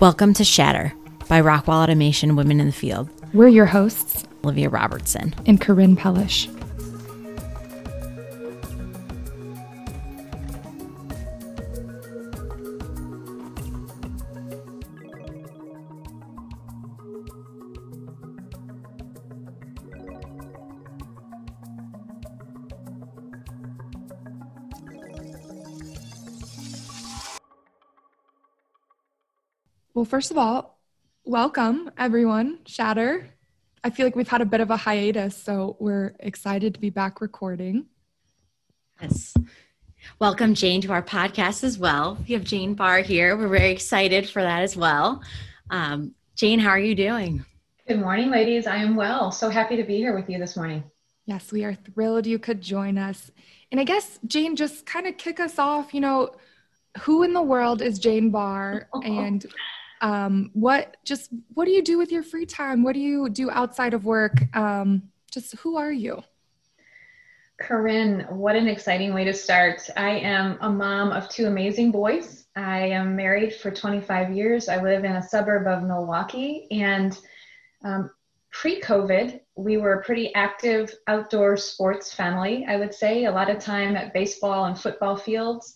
Welcome to Shatter by Rockwell Automation Women in the Field. We're your hosts, Olivia Robertson and Corinne Pellish. Well, first of all, welcome everyone, Shatter. I feel like we've had a bit of a hiatus, so we're excited to be back recording. Yes. Welcome, Jane, to our podcast as well. We have Jane Barr here. We're very excited for that as well. Um, Jane, how are you doing? Good morning, ladies. I am well. So happy to be here with you this morning. Yes, we are thrilled you could join us. And I guess, Jane, just kind of kick us off. You know, who in the world is Jane Barr? And um, what just what do you do with your free time? What do you do outside of work? Um, just who are you? Corinne what an exciting way to start. I am a mom of two amazing boys. I am married for 25 years. I live in a suburb of milwaukee. And um, pre-covid we were a pretty active outdoor sports family i would say a lot of time at baseball and football fields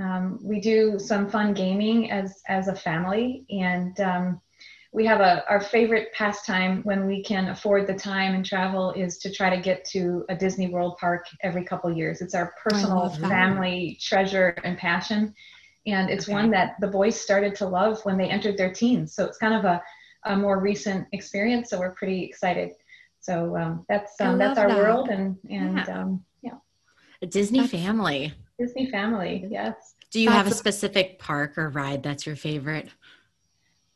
um, we do some fun gaming as as a family, and um, we have a our favorite pastime when we can afford the time and travel is to try to get to a Disney World park every couple years. It's our personal family treasure and passion, and it's okay. one that the boys started to love when they entered their teens. So it's kind of a, a more recent experience. So we're pretty excited. So um, that's um, that's our that. world, and and yeah. Um, yeah. a Disney that's, family. Disney family, yes. Do you have a specific park or ride that's your favorite?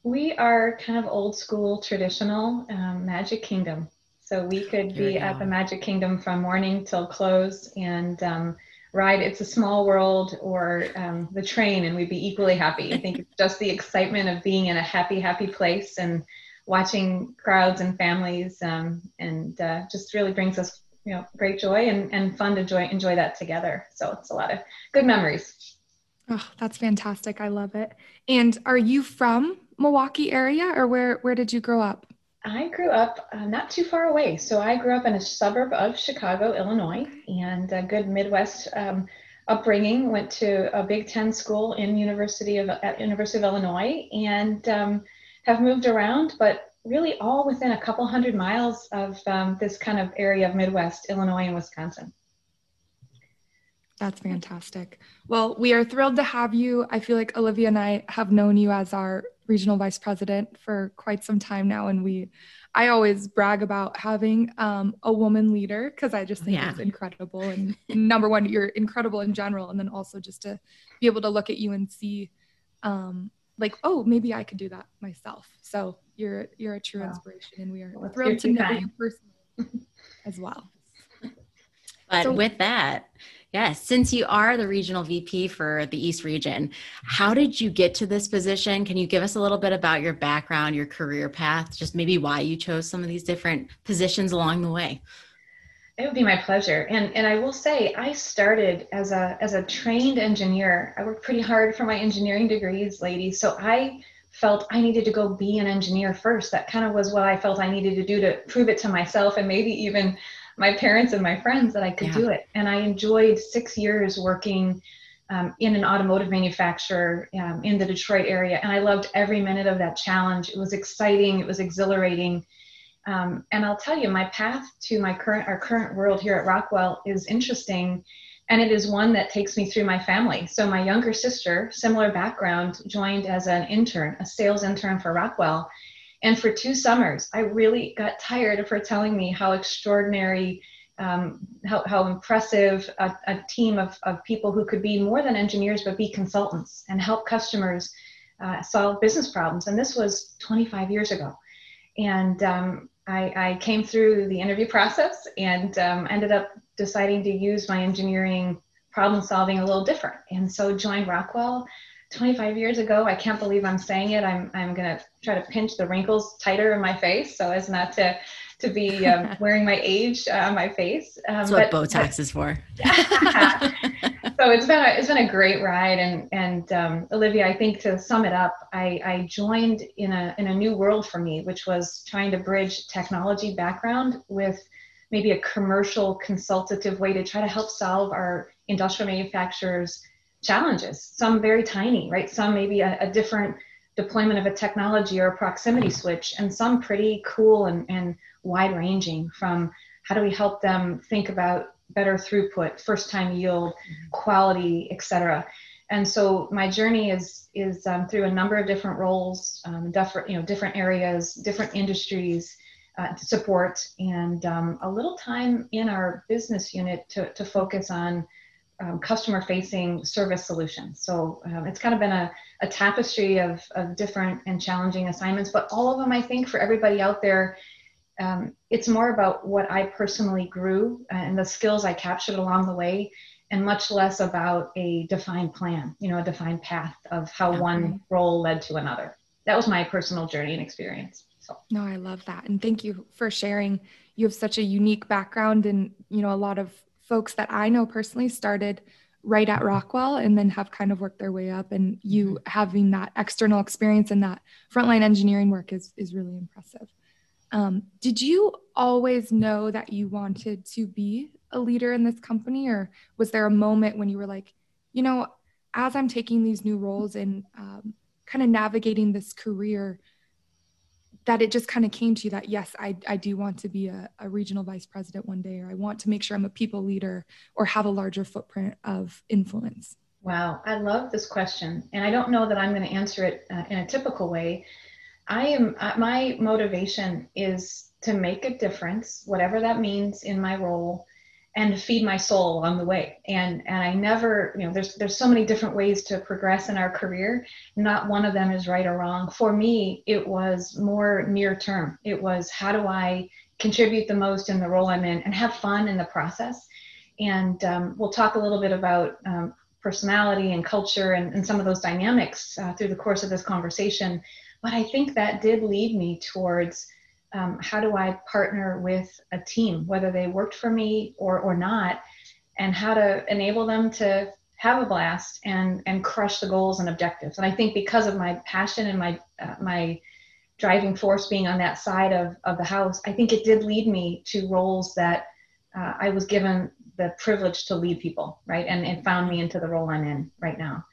We are kind of old school, traditional um, Magic Kingdom. So we could be at the Magic Kingdom from morning till close and um, ride It's a Small World or um, the train, and we'd be equally happy. I think it's just the excitement of being in a happy, happy place and watching crowds and families, um, and uh, just really brings us you know great joy and, and fun to enjoy enjoy that together. So it's a lot of good memories. Oh that's fantastic. I love it. And are you from milwaukee area or where where did you grow up? I grew up uh, not too far away. So i grew up in a suburb of chicago illinois and a good midwest um, upbringing. Went to a big ten school in university of at university of illinois and um, have moved around but really all within a couple hundred miles of um, this kind of area of Midwest, Illinois, and Wisconsin. That's fantastic. Well, we are thrilled to have you. I feel like Olivia and I have known you as our regional vice president for quite some time now, and we, I always brag about having um, a woman leader because I just think yeah. it's incredible. And number one, you're incredible in general, and then also just to be able to look at you and see, um, like, oh, maybe I could do that myself. So you're you're a true wow. inspiration, and we are well, thrilled to know kind. you personally as well. But so, with that, yes, since you are the regional VP for the East region, how did you get to this position? Can you give us a little bit about your background, your career path, just maybe why you chose some of these different positions along the way? It would be my pleasure. And and I will say I started as a as a trained engineer. I worked pretty hard for my engineering degrees, ladies. So I felt I needed to go be an engineer first. That kind of was what I felt I needed to do to prove it to myself and maybe even my parents and my friends that I could yeah. do it. And I enjoyed six years working um, in an automotive manufacturer um, in the Detroit area. And I loved every minute of that challenge. It was exciting, it was exhilarating. Um, and I'll tell you, my path to my current our current world here at Rockwell is interesting and it is one that takes me through my family. So my younger sister, similar background, joined as an intern, a sales intern for Rockwell. And for two summers, I really got tired of her telling me how extraordinary, um, how, how impressive a, a team of, of people who could be more than engineers, but be consultants and help customers uh, solve business problems. And this was 25 years ago. And um, I, I, came through the interview process and um, ended up deciding to use my engineering problem solving a little different. And so joined Rockwell 25 years ago. I can't believe I'm saying it. I'm, I'm going to try to pinch the wrinkles tighter in my face so as not to, to be um, wearing my age on my face. Um, That's what but, Botox but, is for. it's been a, it's been a great ride, and and um, Olivia, I think to sum it up, I, I joined in a in a new world for me, which was trying to bridge technology background with maybe a commercial consultative way to try to help solve our industrial manufacturers challenges. Some very tiny right? Some maybe a, a different deployment of a technology or a proximity switch and some pretty cool and, and wide ranging from how do we help them think about better throughput first time yield quality etc and so my journey is is um, through a number of different roles um, different you know different areas different industries uh, support and um, a little time in our business unit to, to focus on um, customer facing service solutions. So um, it's kind of been a, a tapestry of, of different and challenging assignments, but all of them, I think, for everybody out there, um, it's more about what I personally grew and the skills I captured along the way, and much less about a defined plan, you know, a defined path of how okay. one role led to another. That was my personal journey and experience. So. No, I love that. And thank you for sharing. You have such a unique background and, you know, a lot of folks that I know personally started right at Rockwell and then have kind of worked their way up. And you mm-hmm. having that external experience and that frontline engineering work is, is really impressive. Um, did you always know that you wanted to be a leader in this company, or was there a moment when you were like, you know, as I'm taking these new roles and um, kind of navigating this career, that it just kind of came to you that yes i, I do want to be a, a, regional vice president one day or i want to make sure i'm a people leader or have a larger footprint of influence? Wow i love this question and i don't know that i'm going to answer it uh, in a typical way i am uh, my motivation is to make a difference whatever that means in my role and feed my soul along the way. And and I never, you know, there's there's so many different ways to progress in our career. Not one of them is right or wrong. For me, it was more near term. It was how do I contribute the most in the role I'm in and have fun in the process. And um, we'll talk a little bit about um, personality and culture and, and, some of those dynamics uh, through the course of this conversation. But I think that did lead me towards um, how do I partner with a team, whether they worked for me or, or not, and how to enable them to have a blast and, and crush the goals and objectives. And I think because of my passion and my, uh, my driving force being on that side of, of the house, I think it did lead me to roles that uh, I was given the privilege to lead people, right? And it found me into the role I'm in right now.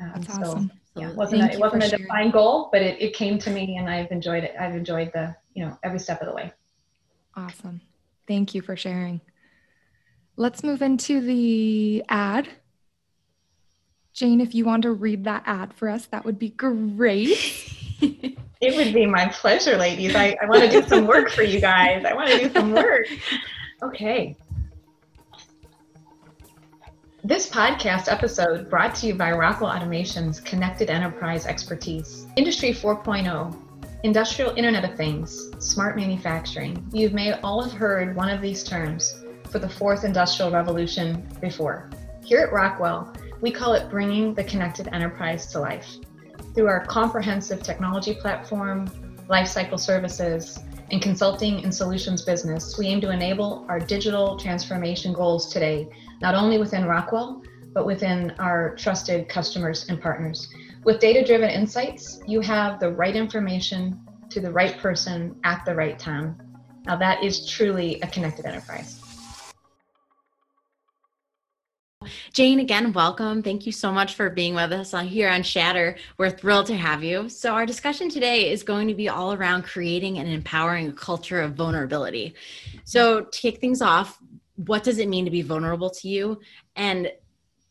Um, That's so, awesome. Yeah, it wasn't a, it wasn't a defined goal, but it, it came to me, and I've enjoyed it. I've enjoyed the you know every step of the way. Awesome. Thank you for sharing. Let's move into the ad. Jane if you want to read that ad for us that would be great. It would be my pleasure ladies. I, I want to do some work for you guys. I want to do some work. Okay this podcast episode brought to you by Rockwell Automation's Connected Enterprise Expertise. Industry 4.0 Industrial Internet of Things, smart manufacturing. You may all have heard one of these terms for the fourth industrial revolution before. Here at Rockwell, we call it bringing the connected enterprise to life. Through our comprehensive technology platform, lifecycle services, and consulting and solutions business, we aim to enable our digital transformation goals today, not only within Rockwell, but within our trusted customers and partners. With data driven insights, you have the right information to the right person at the right time. Now, that is truly a connected enterprise. Jane, again, welcome. Thank you so much for being with us here on Shatter. We're thrilled to have you. So, our discussion today is going to be all around creating and empowering a culture of vulnerability. So, to kick things off, what does it mean to be vulnerable to you? And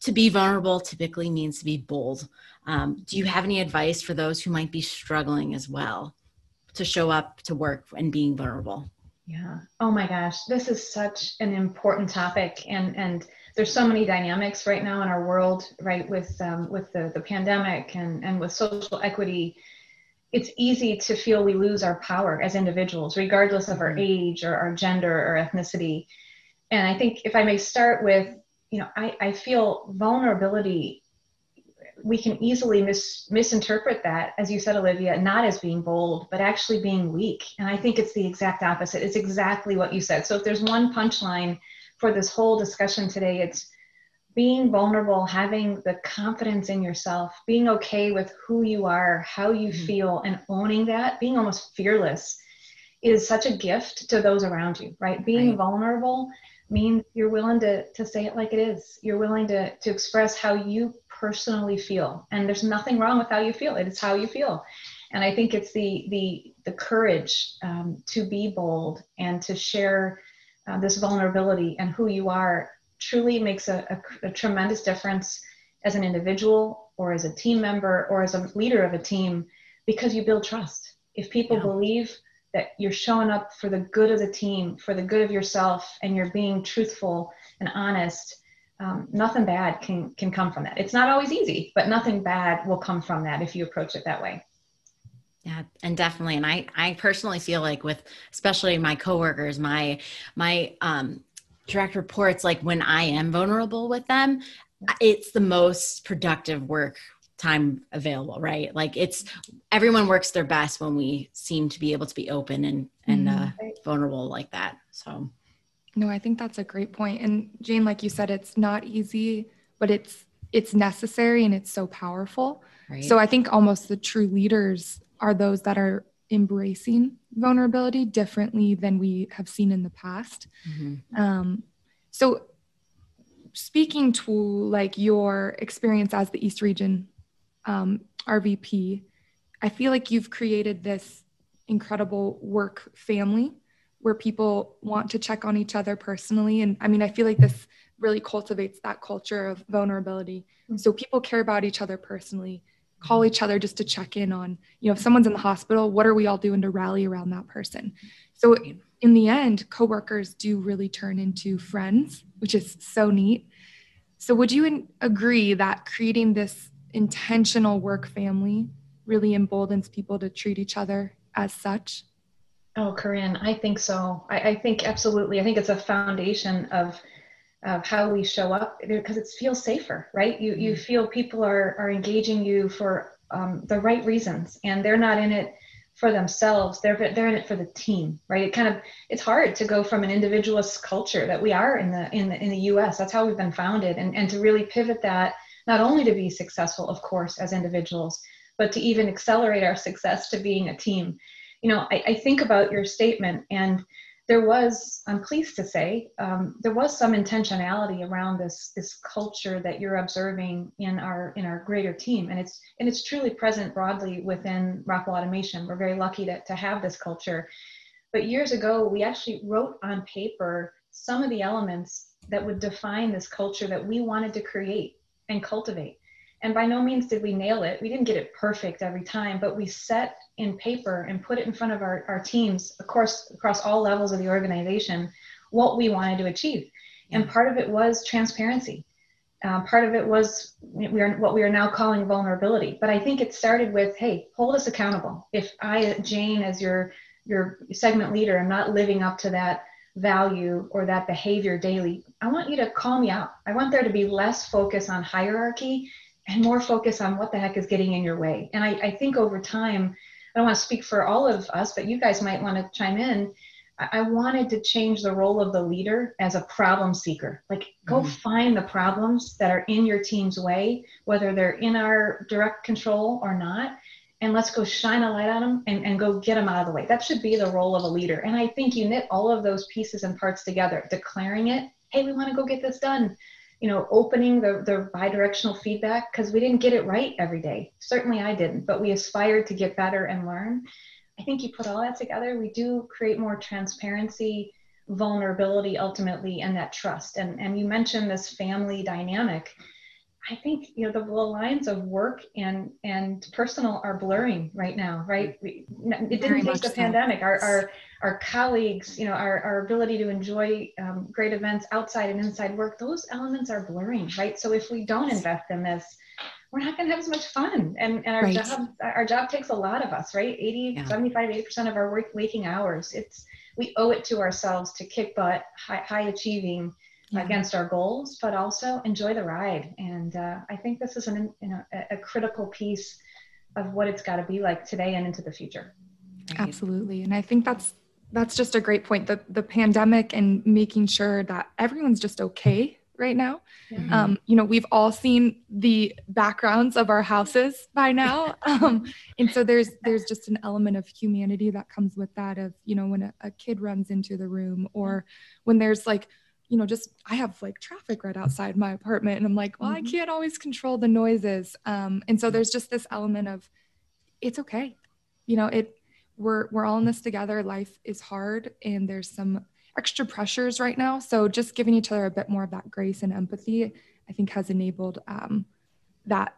to be vulnerable typically means to be bold. Um, do you have any advice for those who might be struggling as well to show up to work and being vulnerable? Yeah. Oh my gosh, this is such an important topic, and and there's so many dynamics right now in our world, right? With um, with the the pandemic and and with social equity, it's easy to feel we lose our power as individuals, regardless of our mm-hmm. age or our gender or ethnicity. And I think if I may start with, you know, I, I feel vulnerability we can easily mis- misinterpret that, as you said, Olivia, not as being bold, but actually being weak. And I think it's the exact opposite. It's exactly what you said. So if there's one punchline for this whole discussion today, it's being vulnerable, having the confidence in yourself, being okay with who you are, how you mm-hmm. feel, and owning that, being almost fearless is such a gift to those around you, right? Being right. vulnerable means you're willing to, to say it like it is. You're willing to, to express how you personally feel. And there's nothing wrong with how you feel. It is how you feel. And I think it's the, the, the courage um, to be bold and to share uh, this vulnerability and who you are truly makes a, a, a, tremendous difference as an individual or as a team member or as a leader of a team because you build trust. If people yeah. believe that you're showing up for the good of the team, for the good of yourself, and you're being truthful and honest, um, nothing bad can can come from that. It's not always easy, but nothing bad will come from that if you approach it that way. Yeah, and definitely, and I I personally feel like with especially my coworkers, my my um, direct reports, like when I am vulnerable with them, it's the most productive work time available right like it's everyone works their best when we seem to be able to be open and and uh, mm-hmm. vulnerable like that so no i think that's a great point and jane like you said it's not easy but it's it's necessary and it's so powerful right. so i think almost the true leaders are those that are embracing vulnerability differently than we have seen in the past mm-hmm. um, so speaking to like your experience as the east region um, RVP, I feel like you've created this incredible work family where people want to check on each other personally. And I mean, I feel like this really cultivates that culture of vulnerability. Mm-hmm. So people care about each other personally, call each other just to check in on, you know, if someone's in the hospital, what are we all doing to rally around that person? So in the end, coworkers do really turn into friends, which is so neat. So would you agree that creating this intentional work family really emboldens people to treat each other as such? Oh, Corinne, I think so. I, I think absolutely. I think it's a foundation of of how we show up because it feels safer, right? You you mm-hmm. feel people are are engaging you for um, the right reasons, and they're not in it for themselves. They're they're in it for the team, right? It kind of it's hard to go from an individualist culture that we are in the in the in the U.S. That's how we've been founded, and and to really pivot that not only to be successful, of course, as individuals, but to even accelerate our success to being a team. You know, I, I think about your statement, and there was, I'm pleased to say, um, there was some intentionality around this this culture that you're observing in our in our greater team, and it's and it's truly present broadly within Rockwell Automation. We're very lucky to to have this culture. But years ago, we actually wrote on paper some of the elements that would define this culture that we wanted to create and cultivate. And by no means did we nail it. We didn't get it perfect every time, but we set in paper and put it in front of our, our teams, of course, across all levels of the organization, what we wanted to achieve. And part of it was transparency. Uh, part of it was we are what we are now calling vulnerability. But I think it started with, hey, hold us accountable. If I, Jane, as your your segment leader, am not living up to that value or that behavior daily, I want you to call me out. I want there to be less focus on hierarchy and more focus on what the heck is getting in your way. And I, I think over time, I don't want to speak for all of us, but you guys might want to chime in. I, wanted to change the role of the leader as a problem seeker. Like, go mm-hmm. find the problems that are in your team's way, whether they're in our direct control or not, and let's go shine a light on them and, and go get them out of the way. That should be the role of a leader. And I think you knit all of those pieces and parts together, declaring it, hey, we want to go get this done. You know, opening the, the bi-directional feedback because we didn't get it right every day. Certainly I didn't, but we aspired to get better and learn. I think you put all that together, we do create more transparency, vulnerability ultimately, and that trust. And, and you mentioned this family dynamic I think you know the lines of work and and personal are blurring right now, right? We, it didn't take the so. pandemic. Our, our our colleagues, you know, our, our ability to enjoy um, great events outside and inside work, those elements are blurring, right? So if we don't invest in this, we're not going to have as much fun. And, and our right. job our job takes a lot of us, right? 80, yeah. 75, 80% of our work, waking hours. It's we owe it to ourselves to kick butt, high, high achieving yeah. against our goals, but also enjoy the ride. And uh, I think this is an, you know, a, a critical piece of what it's got to be like today and into the future. Absolutely. And I think that's that's just a great point. The the pandemic and making sure that everyone's just okay right now. Mm-hmm. Um, you know, we've all seen the backgrounds of our houses by now. Um, and so there's there's just an element of humanity that comes with that of, you know, when a, a kid runs into the room or when there's like you know, just I have like traffic right outside my apartment, and I'm like, well, mm-hmm. I can't always control the noises. Um, and so there's just this element of it's okay. You know, it we're we're all in this together. Life is hard, and there's some extra pressures right now. So just giving each other a bit more of that grace and empathy, I think, has enabled um, that.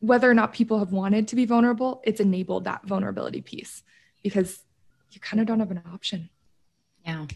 Whether or not people have wanted to be vulnerable, it's enabled that vulnerability piece because you kind of don't have an option. Yeah.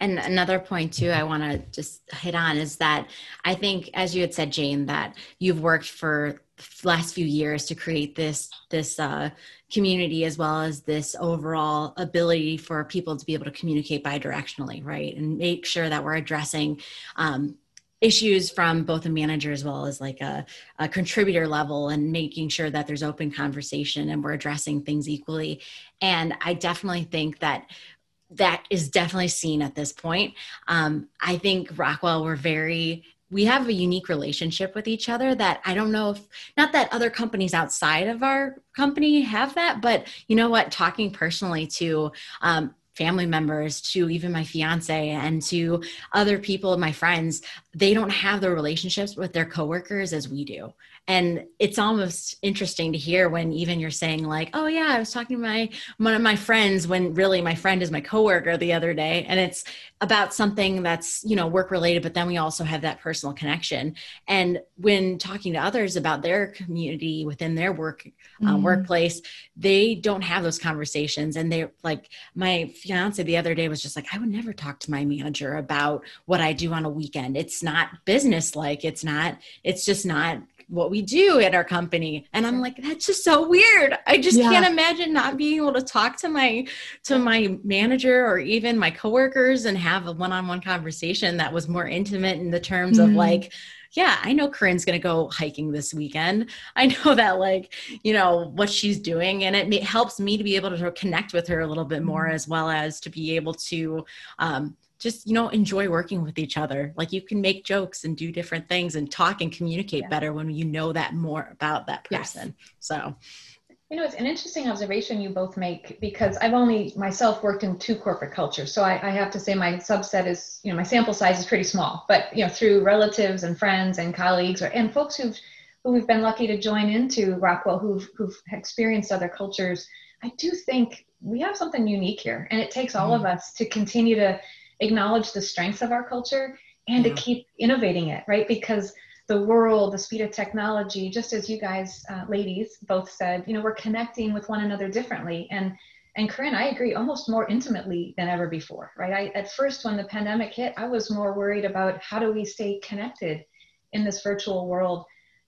And another point too, I want to just hit on is that I think, as you had said, Jane, that you've worked for the last few years to create this this uh, community as well as this overall ability for people to be able to communicate bidirectionally, right, and make sure that we're addressing um, issues from both a manager as well as like a, a, contributor level and making sure that there's open conversation and we're addressing things equally. And i definitely think that that is definitely seen at this point. Um, I think Rockwell, we're very we have a unique relationship with each other that I don't know if not that other companies outside of our company have that, but you know what? Talking personally to um, family members to even my fiance and to other people my friends they don't have the relationships with their coworkers as we do and it's almost interesting to hear when even you're saying like oh yeah i was talking to my one of my friends when really my friend is my coworker the other day. And it's about something that's you know work related but then we also have that personal connection. And when talking to others about their community within their work uh, mm. workplace they don't have those conversations. And they're like my fiance the other day was just like i would never talk to my manager about what i do on a weekend. It's not business like it's not it's just not what we do at our company and i'm like that's just so weird i just yeah. can't imagine not being able to talk to my to my manager or even my coworkers and have a one-on-one conversation that was more intimate in the terms mm-hmm. of like yeah, I know Corinne's going to go hiking this weekend. I know that, like, you know, what she's doing. And it helps me to be able to connect with her a little bit more, mm-hmm. as well as to be able to um, just you know enjoy working with each other like you can make jokes and do different things and talk and communicate yeah. better when you know that more about that person yes. so you know it's an interesting observation you both make because i've only myself worked in two corporate cultures so I, I, have to say my subset is you know my sample size is pretty small but you know through relatives and friends and colleagues or and folks who've who we've been lucky to join into rockwell who've who've experienced other cultures i do think we have something unique here and it takes all mm. of us to continue to acknowledge the strengths of our culture and yeah. to keep innovating it, right? Because the world, the speed of technology, just as you guys, uh, ladies, both said, you know, we're connecting with one another differently. And and Corinne, I agree, almost more intimately than ever before, right? I, at first, when the pandemic hit, I was more worried about how do we stay connected in this virtual world.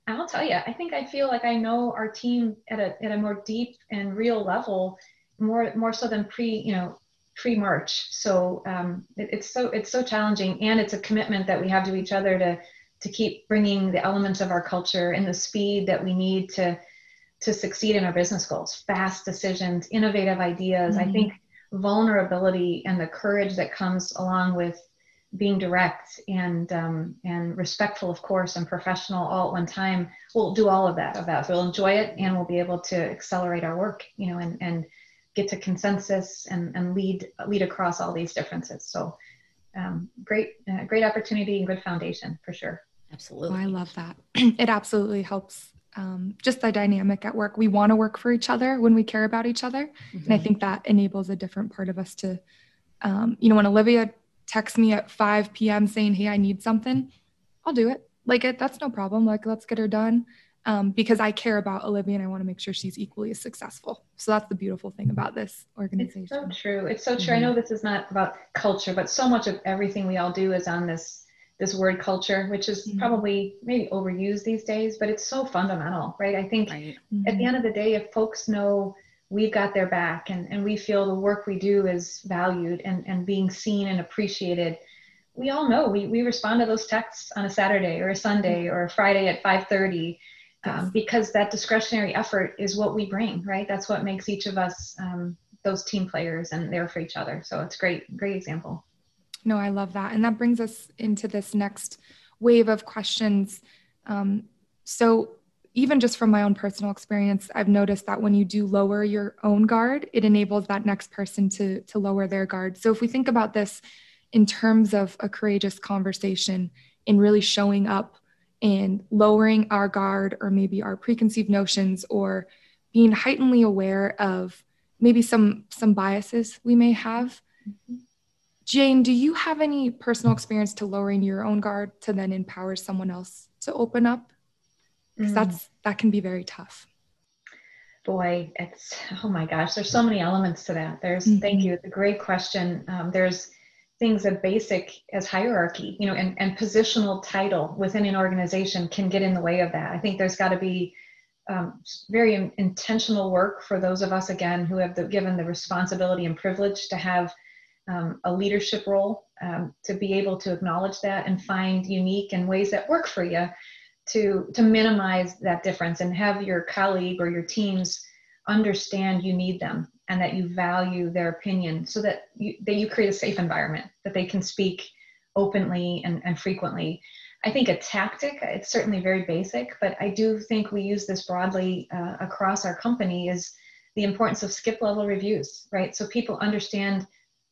And I'll tell you, I think I feel like I know our team at a at a more deep and real level, more more so than pre, you know, pre-March. So um, it, it's so it's so challenging, and it's a commitment that we have to each other to to keep bringing the elements of our culture and the speed that we need to to succeed in our business goals. Fast decisions, innovative ideas. Mm-hmm. I think vulnerability and the courage that comes along with being direct and um, and respectful, of course, and professional all at one time. We'll do all of that. About we'll enjoy it, and we'll be able to accelerate our work. You know, and and get to consensus and, and lead lead across all these differences. So um, great uh, great opportunity and good foundation for sure. Absolutely. Oh, I love that. it absolutely helps um, just the dynamic at work. We want to work for each other when we care about each other. Mm-hmm. And I think that enables a different part of us to, um, you know, when Olivia texts me at 5 p.m. saying, Hey, I need something, I'll do it. Like it, that's no problem. Like, let's get her done um, because I care about Olivia and I want to make sure she's equally as successful. So that's the beautiful thing about this organization. It's so true. It's so true. Mm-hmm. I know this is not about culture, but so much of everything we all do is on this this word culture, which is mm-hmm. probably maybe overused these days, but it's so fundamental, right? I think right. Mm-hmm. at the end of the day, if folks know we've got their back and, and we feel the work we do is valued and, and being seen and appreciated, we all know we, we respond to those texts on a Saturday or a Sunday or a Friday at 530 um, because that discretionary effort is what we bring, right? That's what makes each of us um, those team players and there for each other. So it's great, great example. No, I love that. And that brings us into this next wave of questions. Um, so, even just from my own personal experience, I've noticed that when you do lower your own guard, it enables that next person to, to lower their guard. So, if we think about this in terms of a courageous conversation, in really showing up and lowering our guard or maybe our preconceived notions or being heightenedly aware of maybe some some biases we may have mm-hmm. jane do you have any personal experience to lowering your own guard to then empower someone else to open up because mm. that's that can be very tough boy it's oh my gosh there's so many elements to that there's mm-hmm. thank you it's a great question um, there's things as basic as hierarchy you know and, and positional title within an organization can get in the way of that. I think there's got to be um, very in, intentional work for those of us again who have the, given the responsibility and privilege to have um, a leadership role um, to be able to acknowledge that and find unique and ways that work for you to to minimize that difference and have your colleague or your teams understand you need them and that you value their opinion so that you that you create a safe environment that they can speak openly and, and frequently I think a tactic, it's certainly very basic, but I do think we use this broadly uh, across our company is the importance of skip level reviews, right? So people understand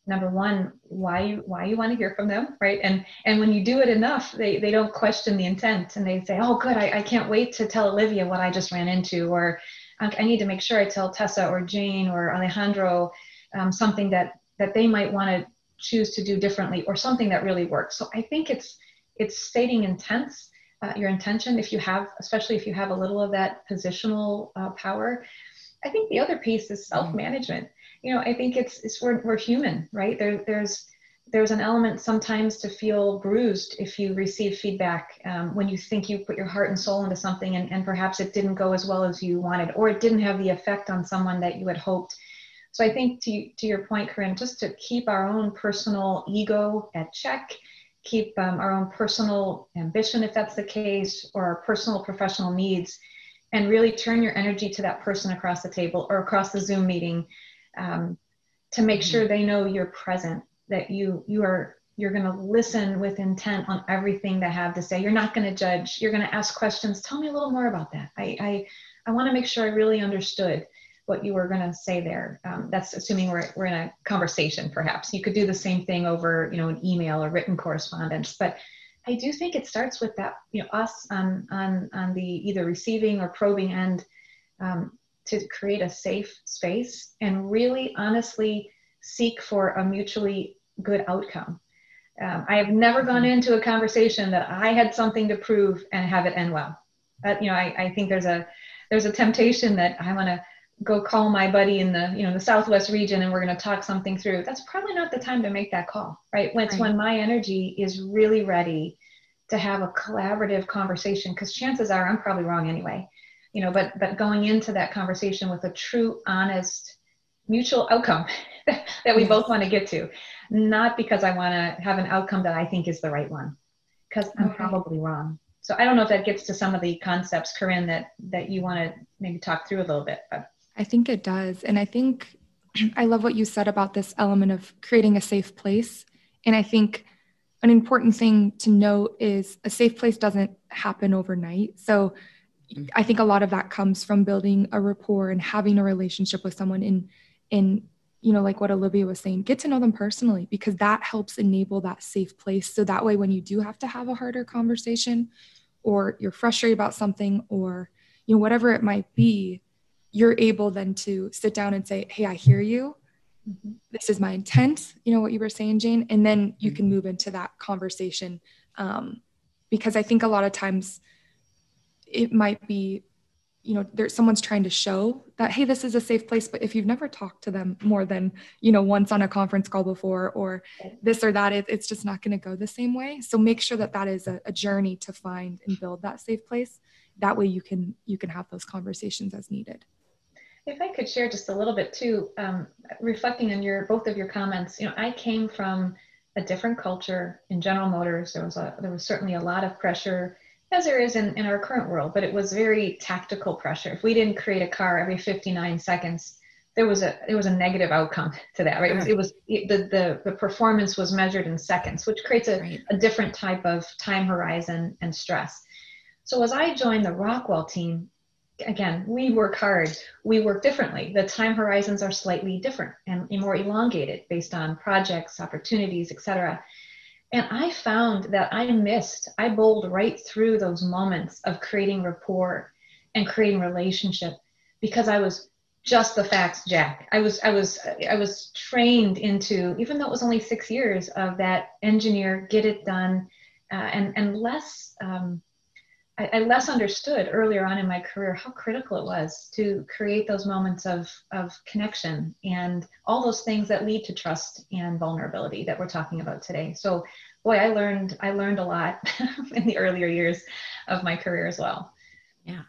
number one why you why you want to hear from them right and and when you do it enough they they don't question the intent and they say oh good i, I can't wait to tell olivia what i just ran into or i need to make sure i tell tessa or jane or alejandro um, something that that they might want to choose to do differently or something that really works so i think it's it's stating intents, uh, your intention, if you have, especially if you have a little of that positional uh, power. I think the other piece is self-management. You know, I think it's, it's we're, we're human, right? There, there's there's an element sometimes to feel bruised if you receive feedback um, when you think you put your heart and soul into something and, and perhaps it didn't go as well as you wanted or it didn't have the effect on someone that you had hoped. So I think to, to your point, Corinne, just to keep our own personal ego at check keep um, our own personal ambition, if that's the case, or our personal professional needs, and really turn your energy to that person across the table or across the Zoom meeting um, to make sure they know you're present, that you you are you're going to listen with intent on everything they have to say. You're not going to judge. You're going to ask questions. Tell me a little more about that. I I, I want to make sure I really understood what you were going to say there. Um, that's assuming we're, we're in a conversation, perhaps. You could do the same thing over, you know, an email or written correspondence. But I do think it starts with that, you know, us on, on, on the either receiving or probing end um, to create a safe space and really honestly seek for a mutually good outcome. Um, I have never gone mm-hmm. into a conversation that I had something to prove and have it end well. But, you know, I, I think there's a there's a temptation that I want to go call my buddy in the you know the southwest region and we're going to talk something through that's probably not the time to make that call right when it's right. when my energy is really ready to have a collaborative conversation because chances are i'm probably wrong anyway you know but but going into that conversation with a true honest mutual outcome that we yes. both want to get to not because i want to have an outcome that i think is the right one because i'm okay. probably wrong so i don't know if that gets to some of the concepts corinne that that you want to maybe talk through a little bit but I think it does. And I think I love what you said about this element of creating a safe place. And I think an important thing to note is a safe place doesn't happen overnight. So mm-hmm. I think a lot of that comes from building a rapport and having a relationship with someone in in you know like what Olivia was saying get to know them personally because that helps enable that safe place so that way when you do have to have a harder conversation or you're frustrated about something or you know whatever it might be you're able then to sit down and say, Hey, I hear you. Mm-hmm. This is my intent, you know, what you were saying, Jane. And then you can move into that conversation. Um, because I think a lot of times it might be, you know, there's someone's trying to show that, hey, this is a safe place. But if you've never talked to them more than, you know, once on a conference call before or this or that, it, it's just not going to go the same way. So make sure that that is a, a journey to find and build that safe place. That way you can you can have those conversations as needed. If I could share just a little bit too, um, reflecting on your both of your comments, you know, I came from a different culture in General Motors. There was a there was certainly a lot of pressure, as there is in, in our current world, but it was very tactical pressure. If we didn't create a car every 59 seconds, there was a there was a negative outcome to that right, it was, it was the, the the performance was measured in seconds which creates a, right. a different type of time horizon and stress. So as i joined the rockwell team again we work hard. We work differently. The time horizons are slightly different and more elongated based on projects opportunities etc and i found that i missed i bowled right through those moments of creating rapport and creating relationship because i was just the facts jack. I was i was i was trained into even though it was only six years of that engineer get it done uh, and and less um, I, I, less understood earlier on in my career how critical it was to create those moments of of connection and all those things that lead to trust and vulnerability that we're talking about today. So boy i learned i learned a lot in the earlier years of my career as well. Yeah.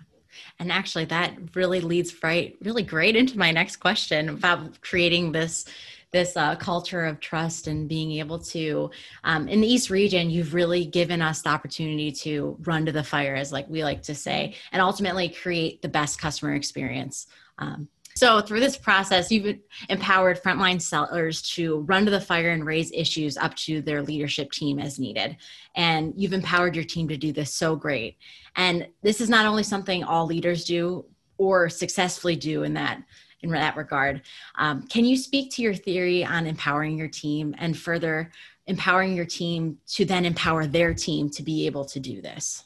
And actually, that really leads right, really great into my next question about creating this this uh, culture of trust and being able to um, in the east region you've really given us the opportunity to run to the fire as like we like to say and ultimately create the best customer experience um, so, through this process, you've empowered frontline sellers to run to the fire and raise issues up to their leadership team as needed. And you've empowered your team to do this so great. And this is not only something all leaders do or successfully do in that in that regard. Um, can you speak to your theory on empowering your team and further empowering your team to then empower their team to be able to do this?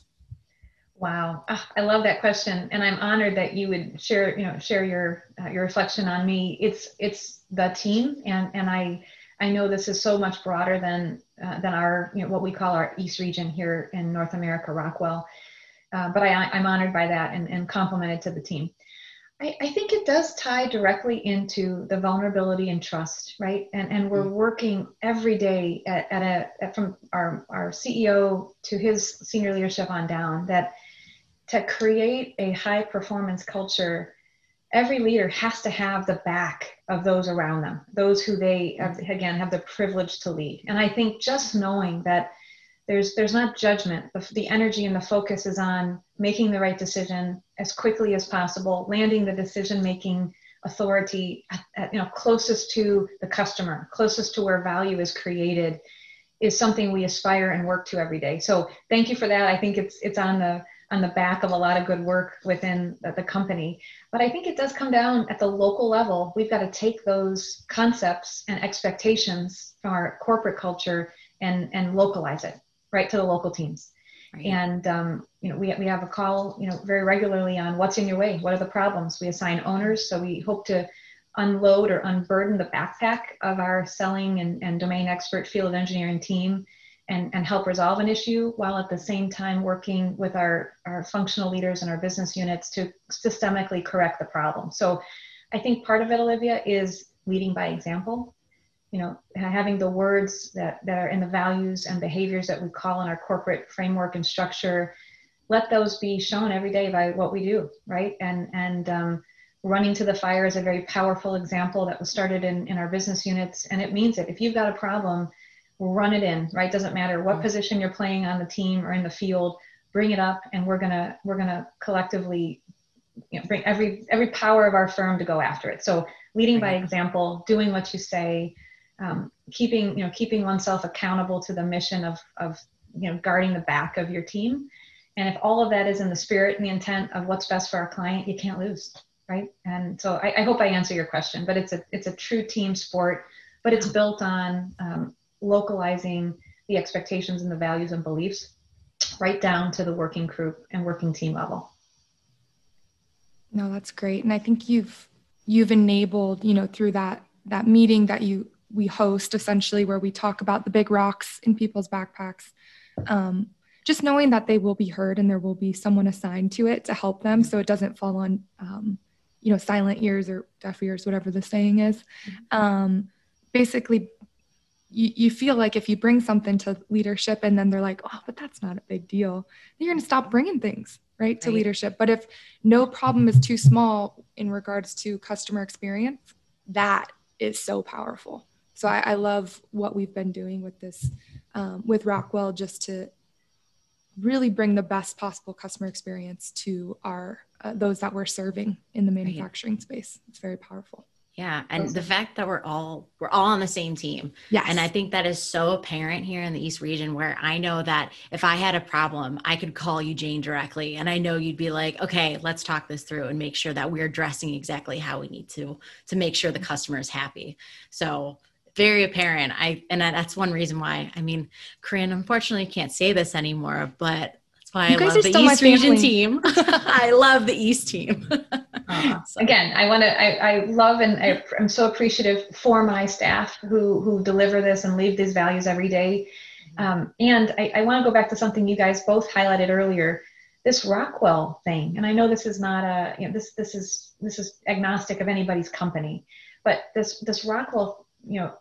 Wow, oh, I love that question, and I'm honored that you would share, you know, share your uh, your reflection on me. It's it's the team, and and I I know this is so much broader than uh, than our you know what we call our East region here in North America, Rockwell. Uh, but I I'm honored by that and and complimented to the team. I, I think it does tie directly into the vulnerability and trust, right? And and we're mm-hmm. working every day at, at a at from our our CEO to his senior leadership on down that to create a high performance culture, every leader has to have the back of those around them, those who they have, again have the privilege to lead. And I think just knowing that there's there's not judgment, the, the energy and the focus is on making the right decision as quickly as possible, landing the decision making authority at, at, you know closest to the customer, closest to where value is created is something we aspire and work to every day. So thank you for that. I think it's it's on the on the back of a lot of good work within the, the company. But I think it does come down at the local level. We've got to take those concepts and expectations from our corporate culture and, and localize it right to the local teams. Right. And um, you know, we, we have a call, you know, very regularly on what's in your way, what are the problems. We assign owners, so we hope to unload or unburden the backpack of our selling and, and domain expert field engineering team and, and help resolve an issue while at the same time working with our, our functional leaders and our business units to systemically correct the problem. So I think part of it, Olivia, is leading by example. You know, having the words that, that are in the values and behaviors that we call in our corporate framework and structure, let those be shown every day by what we do, right? And and um, running to the fire is a very powerful example that was started in, in our business units, and it means it. If you've got a problem, run it in, right? Doesn't matter what position you're playing on the team or in the field, bring it up and we're gonna we're gonna collectively you know, bring every every power of our firm to go after it. So leading by example, doing what you say, um, keeping you know keeping oneself accountable to the mission of of you know guarding the back of your team. And if all of that is in the spirit and the intent of what's best for our client, you can't lose, right? And so I, I hope I answer your question. But it's a it's a true team sport, but it's built on um, localizing the expectations and the values and beliefs right down to the working group and working team level. No, that's great. And I think you've you've enabled, you know, through that that meeting that you we host essentially where we talk about the big rocks in people's backpacks. Um, just knowing that they will be heard and there will be someone assigned to it to help them so it doesn't fall on um, you know silent ears or deaf ears whatever the saying is mm-hmm. um, basically you, you feel like if you bring something to leadership and then they're like, oh, but that's not a big deal, then you're going to stop bringing things right to right. leadership. But if no problem is too small in regards to customer experience, that is so powerful. So I, I love what we've been doing with this, um, with Rockwell, just to really bring the best possible customer experience to our uh, those that we're serving in the manufacturing right. space. It's very powerful. Yeah, and the fact that we're all we're all on the same team. Yeah. And I think that is so apparent here in the East region where I know that if I had a problem, I could call you Jane directly and I know you'd be like, "Okay, let's talk this through and make sure that we're addressing exactly how we need to to make sure the customer is happy." So, very apparent. I and that's one reason why. I mean, Corinne unfortunately can't say this anymore, but that's why you I love the East region team. I love the East team. Uh, so. Again, I want to. I, I love and I, am so appreciative for my staff who who deliver this and leave these values every day. Um, and I, I want to go back to something you guys both highlighted earlier. This Rockwell thing, and I know this is not a you know this this is this is agnostic of anybody's company, but this this Rockwell you know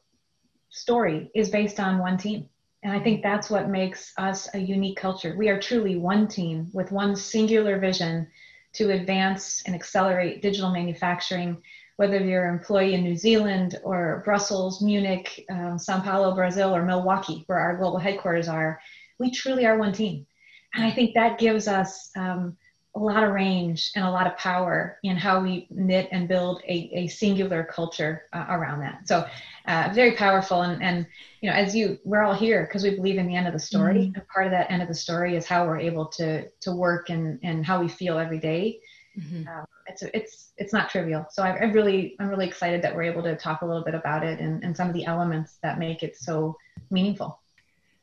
story is based on one team. And I think that's what makes us a unique culture. We are truly one team with one singular vision to advance and accelerate digital manufacturing, whether you're an employee in New Zealand or Brussels, Munich, um, Sao Paulo, Brazil, or Milwaukee, where our global headquarters are. We truly are one team. And I think that gives us um, a lot of range and a lot of power in how we knit and build a, a singular culture uh, around that. So uh, very powerful. And, and, you know, as you, we're all here because we believe in the end of the story. Mm-hmm. And part of that end of the story is how we're able to, to work and, and how we feel every day. Mm-hmm. Um, it's, it's, it's not trivial. So I, I, really, I'm really excited that we're able to talk a little bit about it and, and some of the elements that make it so meaningful.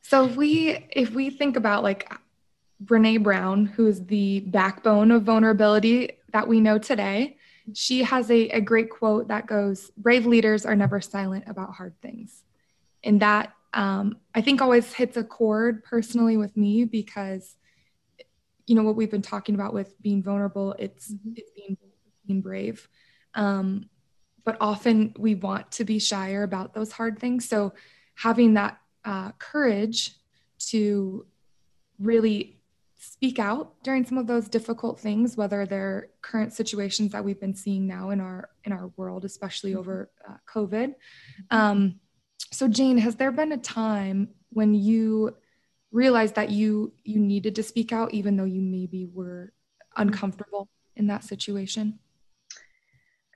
So if we, if we think about like Brene Brown, who is the backbone of vulnerability that we know today, she has a, a great quote that goes brave leaders are never silent about hard things. And that um, i think always hits a chord personally with me because you know what we've been talking about with being vulnerable it's mm-hmm. it's being being brave. Um, but often we want to be shyer about those hard things. So having that uh, courage to really speak out during some of those difficult things whether they're current situations that we've been seeing now in our in our world especially mm-hmm. over uh, covid mm-hmm. um, so jane has there been a time when you realized that you you needed to speak out even though you maybe were uncomfortable in that situation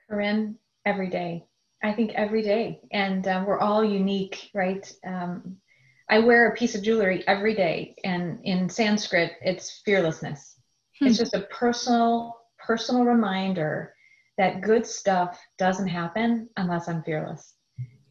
corinne every day i think every day and uh, we're all unique right um, I wear a piece of jewelry every day, and in Sanskrit, it's fearlessness. Hmm. It's just a personal, personal reminder that good stuff doesn't happen unless I'm fearless,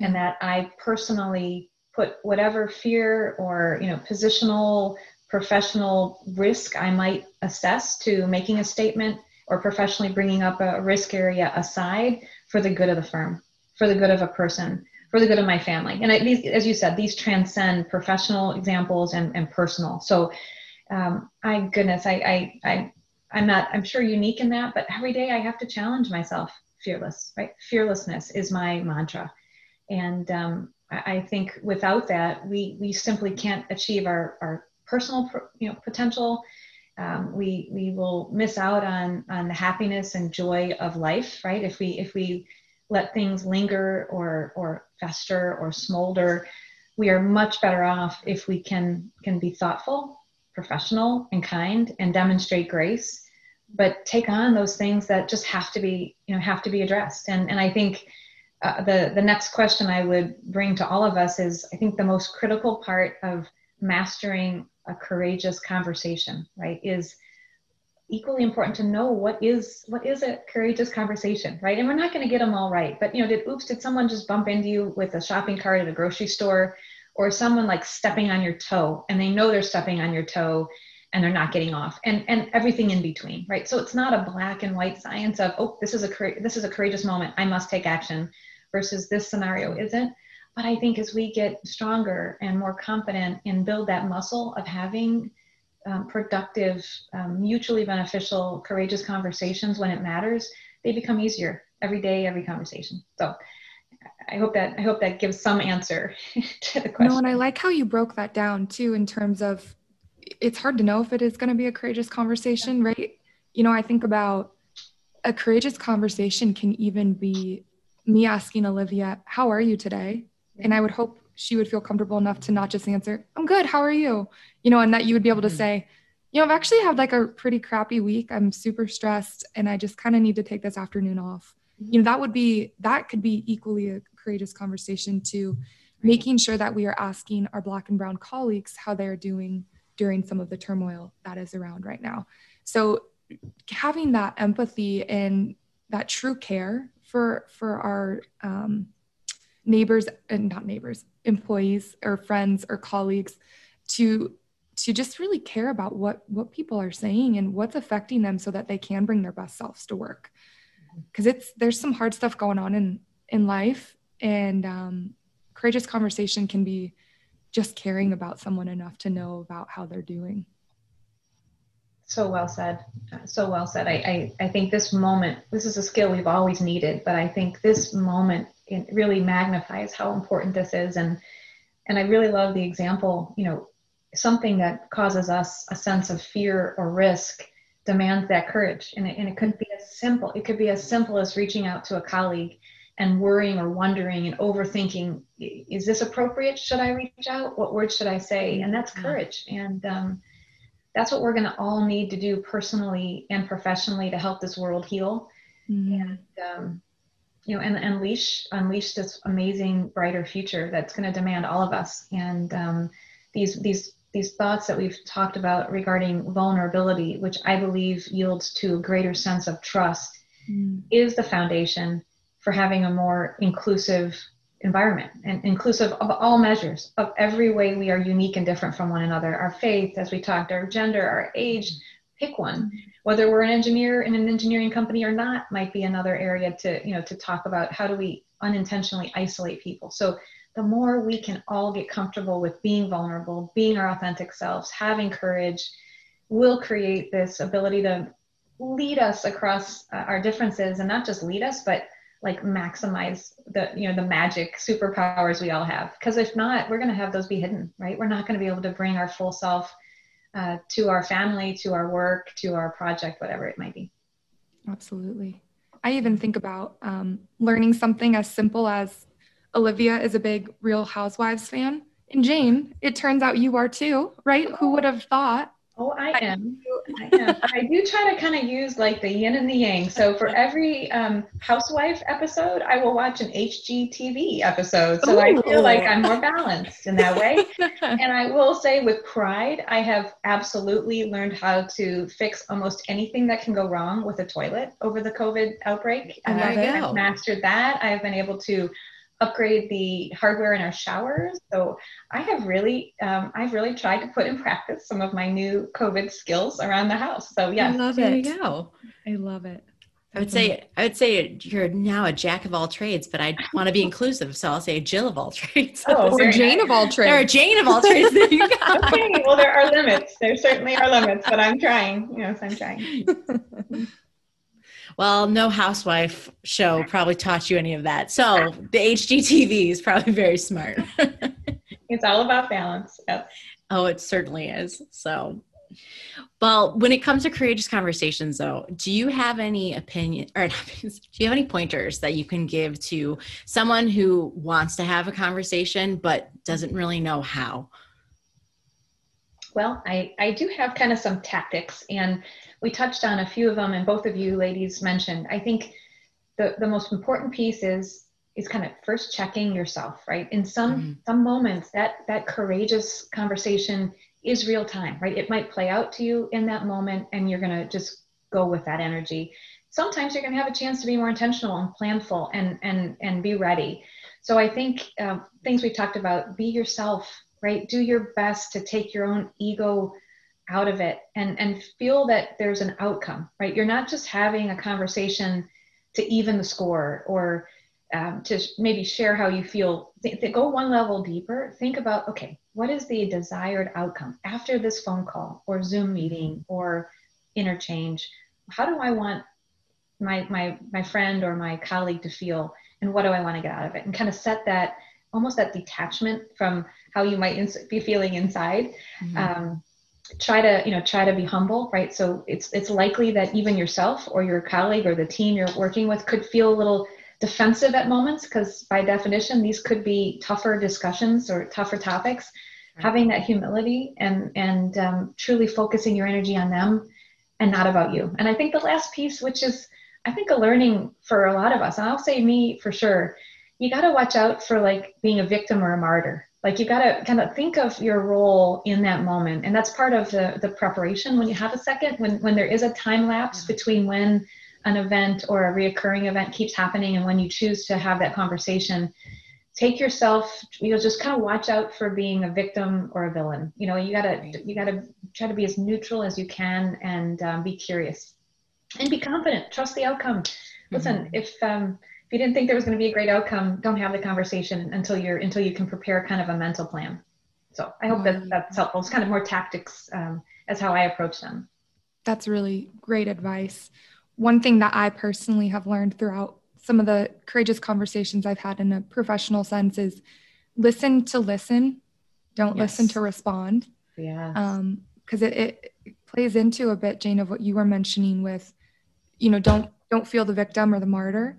and that I personally put whatever fear or you know positional, professional risk I might assess to making a statement or professionally bringing up a risk area aside for the good of the firm, for the good of a person for the good of my family. And I, as you said, these transcend professional examples and, and personal. So, um, I goodness, I, I, I, I'm not, I'm sure unique in that, but every day I have to challenge myself. Fearless, right? Fearlessness is my mantra, and um, I, I think without that, we we simply can't achieve our our personal, you know, potential. Um, we we will miss out on on the happiness and joy of life, right? If we if we let things linger or or fester or smolder we are much better off if we can can be thoughtful professional and kind and demonstrate grace. But take on those things that just have to be you know have to be addressed. And and i think uh, the the next question i would bring to all of us is i think the most critical part of mastering a courageous conversation right is equally important to know what is what is a courageous conversation right? And we're not going to get them all right but you know did oops did someone just bump into you with a shopping cart at a grocery store? Or someone like stepping on your toe and they know they're stepping on your toe and they're not getting off and and everything in between right? So it's not a black and white science of oh this is a this is a courageous moment i must take action versus this scenario isn't. But i think as we get stronger and more confident and build that muscle of having um, productive, um, mutually beneficial, courageous conversations when it matters, they become easier every day, every conversation. So I hope that I hope that gives some answer to the question. No, and I like how you broke that down too in terms of it's hard to know if it is going to be a courageous conversation, right? You know, I think about a courageous conversation can even be me asking Olivia, "How are you today?" And I would hope she would feel comfortable enough to not just answer, I'm good, how are you? You know, and that you would be able to mm-hmm. say, you know, I've actually had like a pretty crappy week. I'm super stressed and I just kind of need to take this afternoon off. you know that would be that could be equally a courageous conversation to making sure that we are asking our black and brown colleagues how they're doing during some of the turmoil that is around right now so having that empathy and that true care for for our um, neighbors and not neighbors employees or friends or colleagues to to just really care about what what people are saying and what's affecting them so that they can bring their best selves to work. Because it's there's some hard stuff going on in in life and um, courageous conversation can be just caring about someone enough to know about how they're doing. So well said. So well said. I, I i think this moment this is a skill we've always needed but i think this moment it really magnifies how important this is. And and i really love the example you know something that causes us a sense of fear or risk demands that courage. And it, and it could be as simple it could be as simple as reaching out to a colleague and worrying or wondering and overthinking is this appropriate? Should i reach out? What words should i say? And that's mm-hmm. courage. And um, that's what we're going to all need to do personally and professionally to help this world heal. Mm-hmm. and um, you know and, unleash unleash this amazing brighter future that's going to demand all of us. And um, these these these thoughts that we've talked about regarding vulnerability which i believe yields to a greater sense of trust mm. is the foundation for having a more inclusive environment and inclusive of all measures of every way we are unique and different from one another. Our faith as we talked our gender our age pick one whether we're an engineer in an engineering company or not might be another area to you know to talk about how do we unintentionally isolate people. So the more we can all get comfortable with being vulnerable being our authentic selves having courage will create this ability to lead us across uh, our differences and not just lead us but like maximize the you know the magic superpowers we all have. Because if not we're going to have those be hidden right? We're not going to be able to bring our full self uh, to our family to our work to our project whatever it might be. Absolutely. I even think about um, learning something as simple as olivia is a big real housewives fan. And jane it turns out you are too right? Who would have thought Oh, I am. I. I do try to kind of use like the yin and the yang. So for every um, housewife episode, I will watch an HGTV episode. So Ooh. I feel like I'm more balanced in that way. and I will say with pride, I have absolutely learned how to fix almost anything that can go wrong with a toilet over the COVID outbreak. Uh, I've mastered that. I've been able to upgrade the hardware in our showers. So I have really, um, I've really tried to put in practice some of my new COVID skills around the house. So yeah, I love there it. you go. I love it. I would say I would say you're now a jack of all trades, but I want to be inclusive, so I'll say Jill of all trades. Oh, or Jane nice. of all trades. Or Jane of all trades. There you go. okay, well there are limits. There certainly are limits, but I'm trying. Yes, I'm trying. Well, no housewife show probably taught you any of that. So the HGTV is probably very smart. it's all about balance. Yep. Oh, it certainly is. So, well, when it comes to courageous conversations, though, do you have any opinion or do you have any pointers that you can give to someone who wants to have a conversation but doesn't really know how? Well, I, I do have kind of some tactics, and we touched on a few of them and both of you ladies mentioned. I think the, the most important piece is is kind of first checking yourself right? In some mm-hmm. some moments that that courageous conversation is real time right? It might play out to you in that moment and you're going to just go with that energy. Sometimes you're going to have a chance to be more intentional and planful and and and be ready. So i think uh, things we talked about be yourself right? Do your best to take your own ego out of it and and feel that there's an outcome right? You're not just having a conversation to even the score or um, to maybe share how you feel. Th- th- go one level deeper. Think about okay what is the desired outcome after this phone call or zoom meeting or interchange? How do i want my my my friend or my colleague to feel and what do i want to get out of it? And kind of set that almost that detachment from how you might ins- be feeling inside. Mm-hmm. um, try to you know try to be humble right so it's it's likely that even yourself or your colleague or the team you're working with could feel a little defensive at moments because by definition these could be tougher discussions or tougher topics right. having that humility and and um, truly focusing your energy on them and not about you and i think the last piece which is I think a learning for a lot of us, and I'll say me for sure, you got to watch out for like being a victim or a martyr. Like you got to kind of think of your role in that moment, and that's part of the the preparation. When you have a second, when when there is a time lapse between when an event or a reoccurring event keeps happening and when you choose to have that conversation, take yourself you know just kind of watch out for being a victim or a villain. You know you gotta you gotta try to be as neutral as you can and um, be curious. And be confident. Trust the outcome. Listen mm-hmm. if um, if you didn't think there was going to be a great outcome don't have the conversation until you're until you can prepare kind of a mental plan so i hope that that's helpful it's kind of more tactics um, as how i approach them that's really great advice one thing that i personally have learned throughout some of the courageous conversations I've had in a professional sense is listen to listen, don't yes. listen to respond. Yeah. Um, because it, it plays into a bit, Jane, of what you were mentioning with, you know, don't don't feel the victim or the martyr.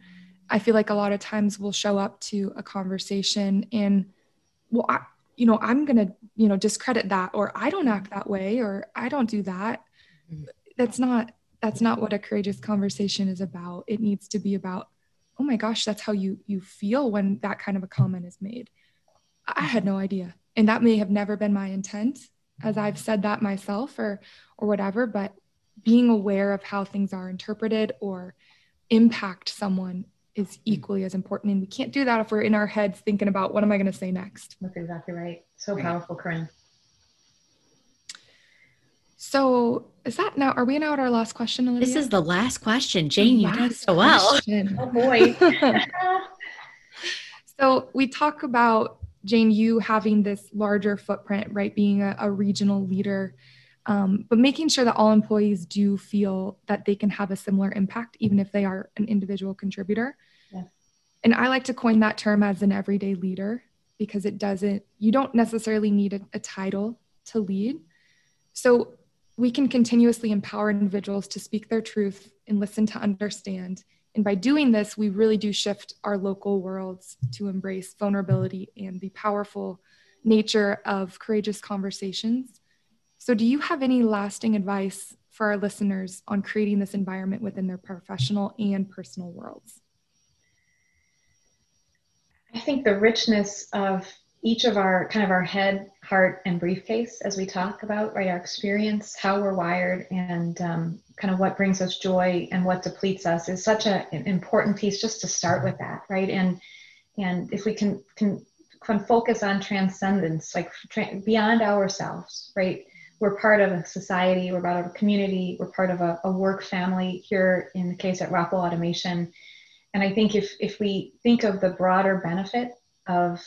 I feel like a lot of times we'll show up to a conversation and well, I, you know, I'm gonna, you know, discredit that or I don't act that way or I don't do that. That's not that's not what a courageous conversation is about. It needs to be about oh my gosh that's how you you feel when that kind of a comment is made i had no idea and that may have never been my intent as i've said that myself or or whatever but being aware of how things are interpreted or impact someone is equally as important and we can't do that if we're in our heads thinking about what am i going to say next that's exactly right so powerful corinne so is that now? Are we now at our last question, Olivia? This is the last question. Jane, you did so well. Oh boy. so we talk about Jane, you having this larger footprint, right? Being a, a regional leader, um, but making sure that all employees do feel that they can have a similar impact, even if they are an individual contributor. And I like to coin that term as an everyday leader because it doesn't, you don't necessarily need a, a title to lead. So we can continuously empower individuals to speak their truth and listen to understand. And by doing this, we really do shift our local worlds to embrace vulnerability and the powerful nature of courageous conversations. So, do you have any lasting advice for our listeners on creating this environment within their professional and personal worlds? I think the richness of each of our kind of our head, heart, and briefcase as we talk about right our experience, how we're wired, and um, kind of what brings us joy and what depletes us is such a, an important piece just to start with that, right? And and if we can can can focus on transcendence, like tra- beyond ourselves, right? We're part of a society, we're part of a community, we're part of a, a work family here in the case at Rockwell Automation. And I think if if we think of the broader benefit of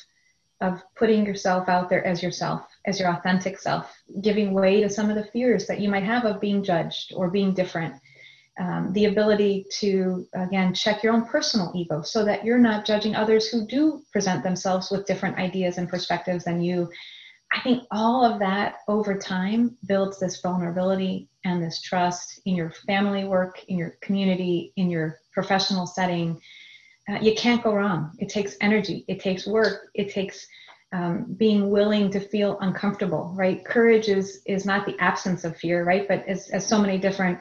of putting yourself out there as yourself, as your authentic self, giving way to some of the fears that you might have of being judged or being different. Um, the ability to, again, check your own personal ego so that you're not judging others who do present themselves with different ideas and perspectives than you. I think all of that over time builds this vulnerability and this trust in your family work, in your community, in your professional setting uh, you can't go wrong. It takes energy, it takes work, it takes um, being willing to feel uncomfortable, right? Courage is is not the absence of fear, right? But as, as so many different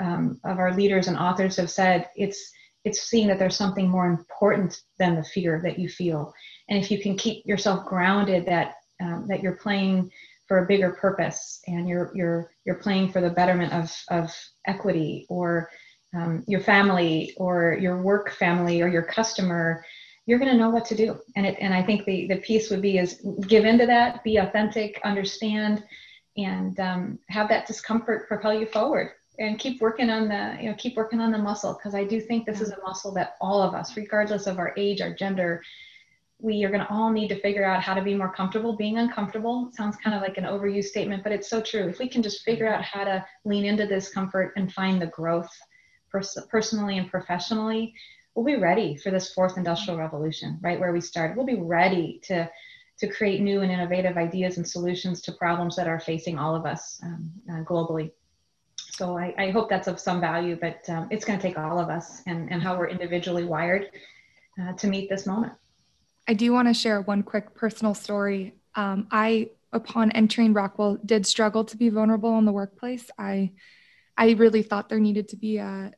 um, of our leaders and authors have said, it's it's seeing that there's something more important than the fear that you feel. And if you can keep yourself grounded, that um, that you're playing for a bigger purpose and you're you're you're playing for the betterment of of equity or um, your family or your work family or your customer, you're going to know what to do. And it, and I think the the piece would be is give into that, be authentic, understand, and um, have that discomfort propel you forward. And keep working on the you know keep working on the muscle because I do think this is a muscle that all of us, regardless of our age, our gender, we are going to all need to figure out how to be more comfortable being uncomfortable it sounds kind of like an overused statement but it's so true if we can just figure out how to lean into this comfort and find the growth pers- personally and professionally, we'll be ready for this fourth industrial revolution, right where we started. We'll be ready to to create new and innovative ideas and solutions to problems that are facing all of us um, uh, globally. So I, I, hope that's of some value, but um, it's going to take all of us and, and how we're individually wired uh, to meet this moment. I do want to share one quick personal story. Um, I, upon entering Rockwell, did struggle to be vulnerable in the workplace. I, I really thought there needed to be a,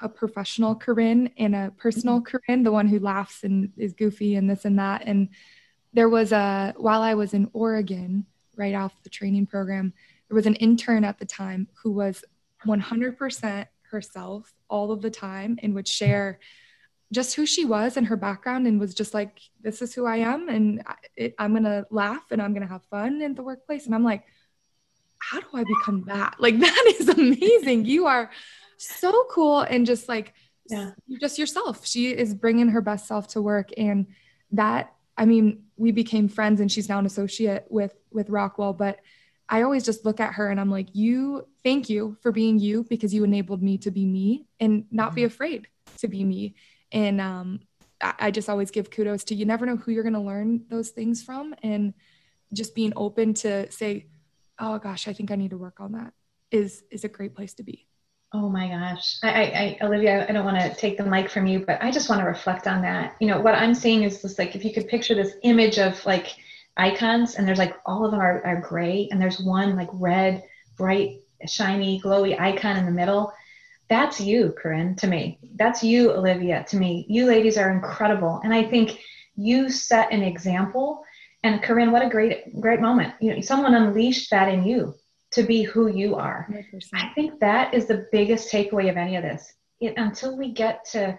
a professional Corinne and a personal mm-hmm. Corinne, the one who laughs and is goofy and this and that. And there was a, while I was in Oregon, right off the training program, there was an intern at the time who was 100% herself all of the time and would share just who she was and her background and was just like, this is who I am. And it, I'm going to laugh and I'm going to have fun in the workplace. And I'm like, how do I become that? Like, that is amazing. you are so cool. And just like, yeah. just yourself. She is bringing her best self to work. And that, I mean, we became friends and she's now an associate with, with Rockwell, but I always just look at her and I'm like, you, thank you for being you because you enabled me to be me and not mm-hmm. be afraid to be me. And um, I, I just always give kudos to you never know who you're going to learn those things from. And just being open to say, oh gosh, I think I need to work on that is, is a great place to be. Oh my gosh. I, I, I, Olivia, I don't want to take the mic from you, but I just want to reflect on that. You know, what I'm seeing is just like, if you could picture this image of like icons and there's like all of them are, are gray and there's one like red, bright, shiny, glowy icon in the middle. That's you, Corinne, to me. That's you, Olivia, to me. You ladies are incredible. And I think you set an example. And Corinne, what a great, great moment. You know, someone unleashed that in you to be who you are. 100%. I think that is the biggest takeaway of any of this. It, until we get to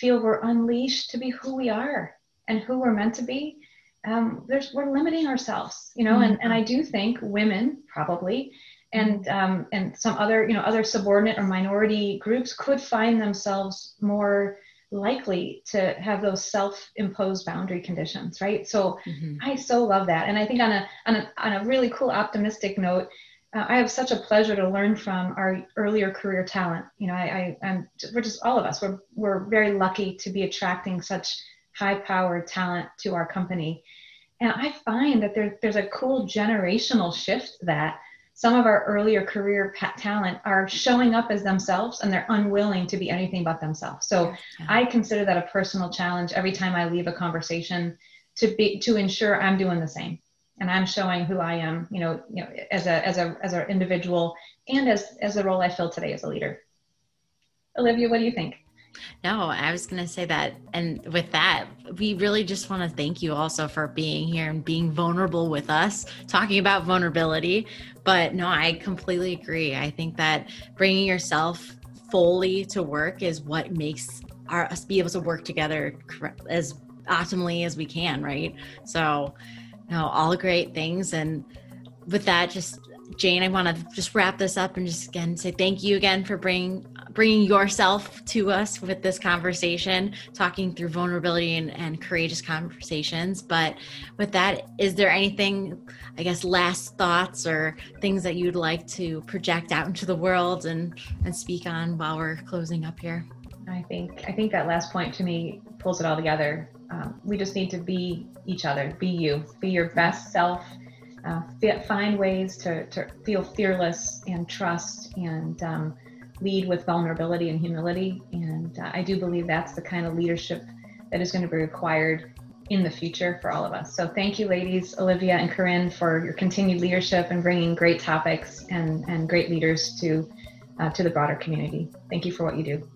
feel we're unleashed to be who we are and who we're meant to be, um, there's we're limiting ourselves, you know. Mm-hmm. And and I do think women probably, and um, and some other you know other subordinate or minority groups could find themselves more likely to have those self-imposed boundary conditions, right? So mm-hmm. I so love that, and I think on a on a on a really cool optimistic note uh, I have such a pleasure to learn from our earlier career talent. You know, I, I, am we're just all of us. We're we're very lucky to be attracting such high-powered talent to our company, and I find that there, there's a cool generational shift that some of our earlier career talent are showing up as themselves and they're unwilling to be anything but themselves. So yeah. I consider that a personal challenge every time I leave a conversation to be to ensure I'm doing the same and I'm showing who I am, you know, you know, as a as a as an individual and as as the role I fill today as a leader. Olivia, what do you think? No, I was going to say that. And with that, we really just want to thank you also for being here and being vulnerable with us, talking about vulnerability. But no, I completely agree. I think that bringing yourself fully to work is what makes our, us be able to work together as optimally as we can, right? So, no, all great things. And with that, just Jane, I want to just wrap this up and just again say thank you again for bringing bringing yourself to us with this conversation, talking through vulnerability and, and courageous conversations. But with that, is there anything, I guess, last thoughts or things that you'd like to project out into the world and and speak on while we're closing up here? I think I think that last point to me pulls it all together um, we just need to be each other, be you, be your best self, uh, find ways to, to feel fearless and trust and um, lead with vulnerability and humility. And uh, I do believe that's the kind of leadership that is going to be required in the future for all of us. So thank you, ladies, Olivia and Corinne, for your continued leadership and bringing great topics and, and great leaders to, uh, to the broader community. Thank you for what you do.